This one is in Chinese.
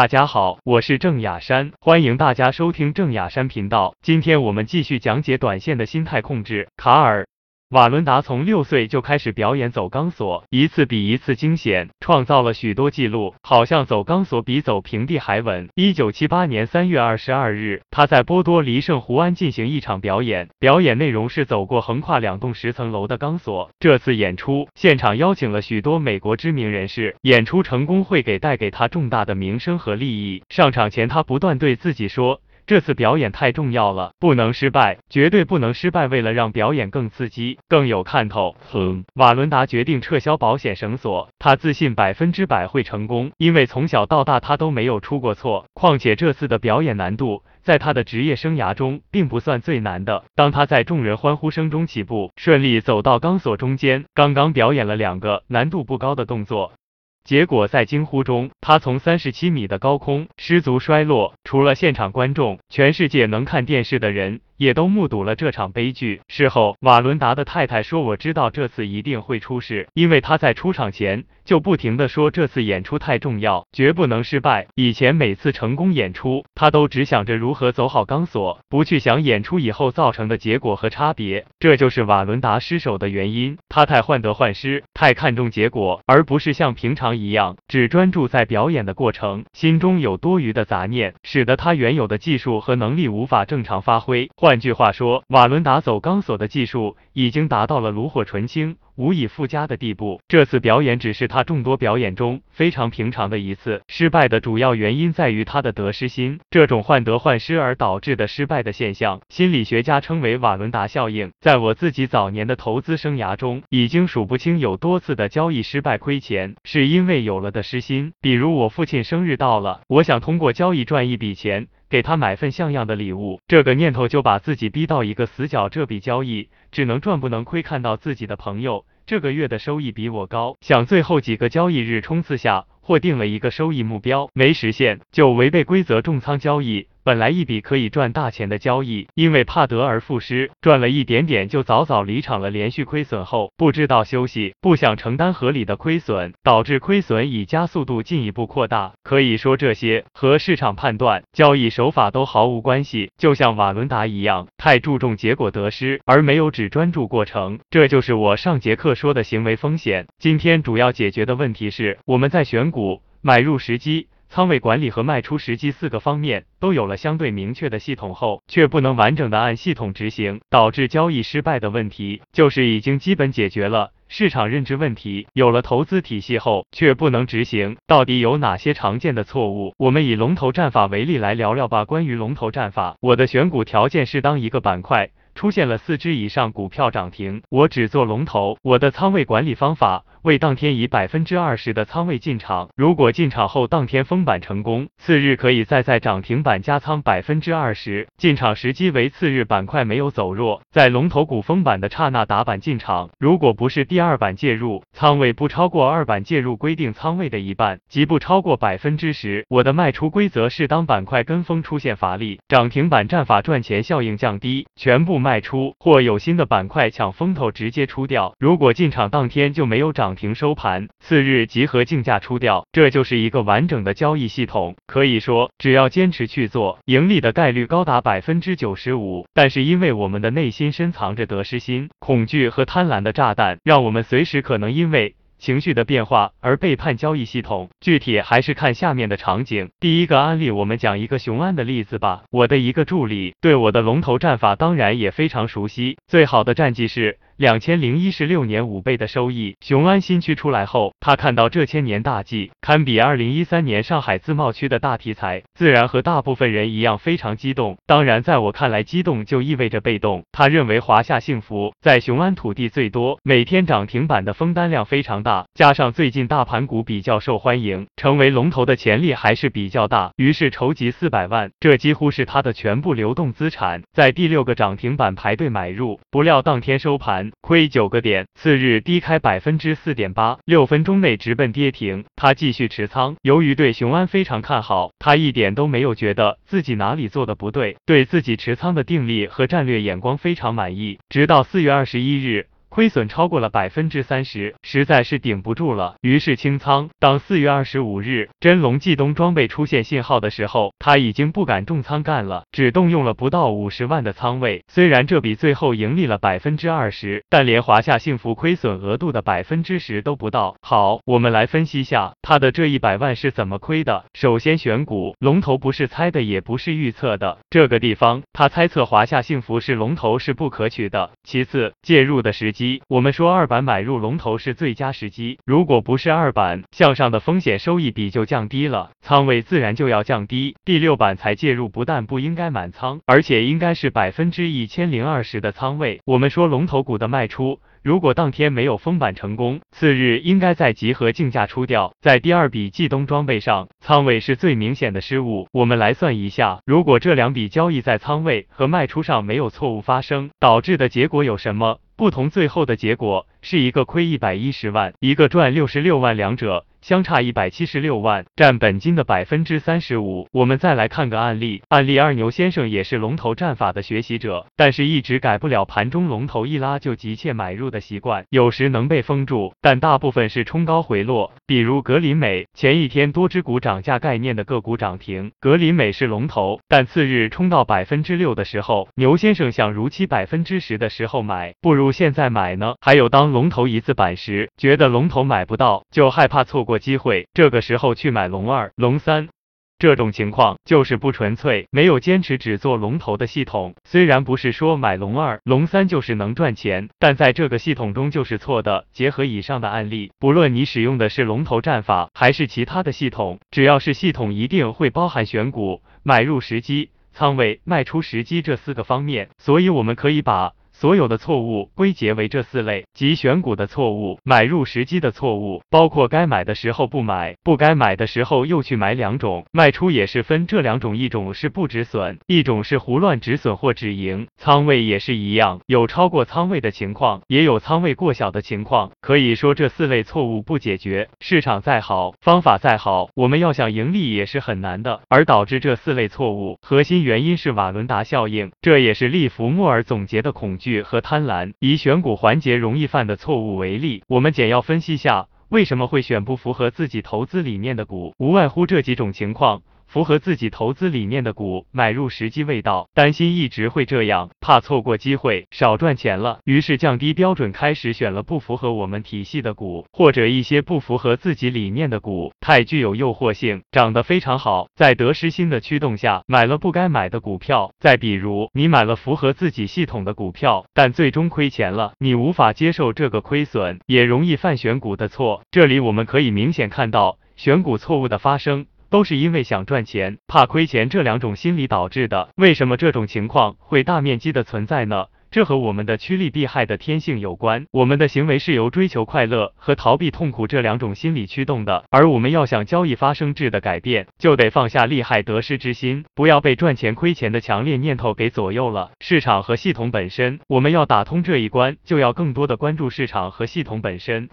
大家好，我是郑雅山，欢迎大家收听郑雅山频道。今天我们继续讲解短线的心态控制。卡尔。瓦伦达从六岁就开始表演走钢索，一次比一次惊险，创造了许多记录，好像走钢索比走平地还稳。一九七八年三月二十二日，他在波多黎圣湖湾进行一场表演，表演内容是走过横跨两栋十层楼的钢索。这次演出现场邀请了许多美国知名人士，演出成功会给带给他重大的名声和利益。上场前，他不断对自己说。这次表演太重要了，不能失败，绝对不能失败。为了让表演更刺激、更有看头，哼，瓦伦达决定撤销保险绳索。他自信百分之百会成功，因为从小到大他都没有出过错。况且这次的表演难度，在他的职业生涯中并不算最难的。当他在众人欢呼声中起步，顺利走到钢索中间，刚刚表演了两个难度不高的动作。结果在惊呼中，他从三十七米的高空失足摔落。除了现场观众，全世界能看电视的人。也都目睹了这场悲剧。事后，瓦伦达的太太说：“我知道这次一定会出事，因为他在出场前就不停的说这次演出太重要，绝不能失败。以前每次成功演出，他都只想着如何走好钢索，不去想演出以后造成的结果和差别。这就是瓦伦达失手的原因。他太患得患失，太看重结果，而不是像平常一样只专注在表演的过程，心中有多余的杂念，使得他原有的技术和能力无法正常发挥。”换句话说，瓦伦达走钢索的技术已经达到了炉火纯青。无以复加的地步。这次表演只是他众多表演中非常平常的一次。失败的主要原因在于他的得失心。这种患得患失而导致的失败的现象，心理学家称为瓦伦达效应。在我自己早年的投资生涯中，已经数不清有多次的交易失败亏钱，是因为有了的失心。比如我父亲生日到了，我想通过交易赚一笔钱，给他买份像样的礼物，这个念头就把自己逼到一个死角。这笔交易只能赚不能亏，看到自己的朋友。这个月的收益比我高，想最后几个交易日冲刺下，或定了一个收益目标，没实现就违背规则重仓交易。本来一笔可以赚大钱的交易，因为怕得而复失，赚了一点点就早早离场了。连续亏损后，不知道休息，不想承担合理的亏损，导致亏损以加速度进一步扩大。可以说这些和市场判断、交易手法都毫无关系。就像瓦伦达一样，太注重结果得失，而没有只专注过程。这就是我上节课说的行为风险。今天主要解决的问题是，我们在选股买入时机。仓位管理和卖出时机四个方面都有了相对明确的系统后，却不能完整的按系统执行，导致交易失败的问题，就是已经基本解决了市场认知问题，有了投资体系后，却不能执行。到底有哪些常见的错误？我们以龙头战法为例来聊聊吧。关于龙头战法，我的选股条件是当一个板块出现了四只以上股票涨停，我只做龙头。我的仓位管理方法。为当天以百分之二十的仓位进场，如果进场后当天封板成功，次日可以再在涨停板加仓百分之二十。进场时机为次日板块没有走弱，在龙头股封板的刹那打板进场。如果不是第二板介入，仓位不超过二板介入规定仓位的一半，即不超过百分之十。我的卖出规则是当板块跟风出现乏力，涨停板战法赚钱效应降低，全部卖出，或有新的板块抢风头直接出掉。如果进场当天就没有涨。涨停收盘，次日集合竞价出掉，这就是一个完整的交易系统。可以说，只要坚持去做，盈利的概率高达百分之九十五。但是因为我们的内心深藏着得失心、恐惧和贪婪的炸弹，让我们随时可能因为情绪的变化而背叛交易系统。具体还是看下面的场景。第一个案例，我们讲一个雄安的例子吧。我的一个助理对我的龙头战法当然也非常熟悉，最好的战绩是。两千零一十六年五倍的收益，雄安新区出来后，他看到这千年大计堪比二零一三年上海自贸区的大题材，自然和大部分人一样非常激动。当然，在我看来，激动就意味着被动。他认为华夏幸福在雄安土地最多，每天涨停板的封单量非常大，加上最近大盘股比较受欢迎，成为龙头的潜力还是比较大。于是筹集四百万，这几乎是他的全部流动资产，在第六个涨停板排队买入，不料当天收盘。亏九个点，次日低开百分之四点八，六分钟内直奔跌停。他继续持仓，由于对雄安非常看好，他一点都没有觉得自己哪里做的不对，对自己持仓的定力和战略眼光非常满意。直到四月二十一日。亏损超过了百分之三十，实在是顶不住了，于是清仓。当四月二十五日真龙冀东装备出现信号的时候，他已经不敢重仓干了，只动用了不到五十万的仓位。虽然这比最后盈利了百分之二十，但连华夏幸福亏损额度的百分之十都不到。好，我们来分析下他的这一百万是怎么亏的。首先选股，龙头不是猜的，也不是预测的，这个地方他猜测华夏幸福是龙头是不可取的。其次，介入的时机，我们说二板买入龙头是最佳时机，如果不是二板向上的风险收益比就降低了，仓位自然就要降低。第六板才介入，不但不应该满仓，而且应该是百分之一千零二十的仓位。我们说龙头股的卖出。如果当天没有封板成功，次日应该在集合竞价出掉。在第二笔冀东装备上，仓位是最明显的失误。我们来算一下，如果这两笔交易在仓位和卖出上没有错误发生，导致的结果有什么不同？最后的结果是一个亏一百一十万，一个赚六十六万，两者。相差一百七十六万，占本金的百分之三十五。我们再来看个案例，案例二，牛先生也是龙头战法的学习者，但是一直改不了盘中龙头一拉就急切买入的习惯，有时能被封住，但大部分是冲高回落。比如格林美，前一天多只股涨价概念的个股涨停，格林美是龙头，但次日冲到百分之六的时候，牛先生想如期百分之十的时候买，不如现在买呢。还有当龙头一字板时，觉得龙头买不到，就害怕错过。过机会，这个时候去买龙二、龙三，这种情况就是不纯粹，没有坚持只做龙头的系统。虽然不是说买龙二、龙三就是能赚钱，但在这个系统中就是错的。结合以上的案例，不论你使用的是龙头战法还是其他的系统，只要是系统，一定会包含选股、买入时机、仓位、卖出时机这四个方面。所以我们可以把。所有的错误归结为这四类：即选股的错误、买入时机的错误，包括该买的时候不买，不该买的时候又去买两种；卖出也是分这两种，一种是不止损，一种是胡乱止损或止盈。仓位也是一样，有超过仓位的情况，也有仓位过小的情况。可以说这四类错误不解决，市场再好，方法再好，我们要想盈利也是很难的。而导致这四类错误，核心原因是瓦伦达效应，这也是利弗莫尔总结的恐惧惧。和贪婪，以选股环节容易犯的错误为例，我们简要分析下为什么会选不符合自己投资理念的股，无外乎这几种情况。符合自己投资理念的股，买入时机未到，担心一直会这样，怕错过机会，少赚钱了，于是降低标准，开始选了不符合我们体系的股，或者一些不符合自己理念的股，太具有诱惑性，涨得非常好，在得失心的驱动下，买了不该买的股票。再比如，你买了符合自己系统的股票，但最终亏钱了，你无法接受这个亏损，也容易犯选股的错。这里我们可以明显看到选股错误的发生。都是因为想赚钱、怕亏钱这两种心理导致的。为什么这种情况会大面积的存在呢？这和我们的趋利避害的天性有关。我们的行为是由追求快乐和逃避痛苦这两种心理驱动的。而我们要想交易发生质的改变，就得放下利害得失之心，不要被赚钱亏钱的强烈念头给左右了。市场和系统本身，我们要打通这一关，就要更多的关注市场和系统本身。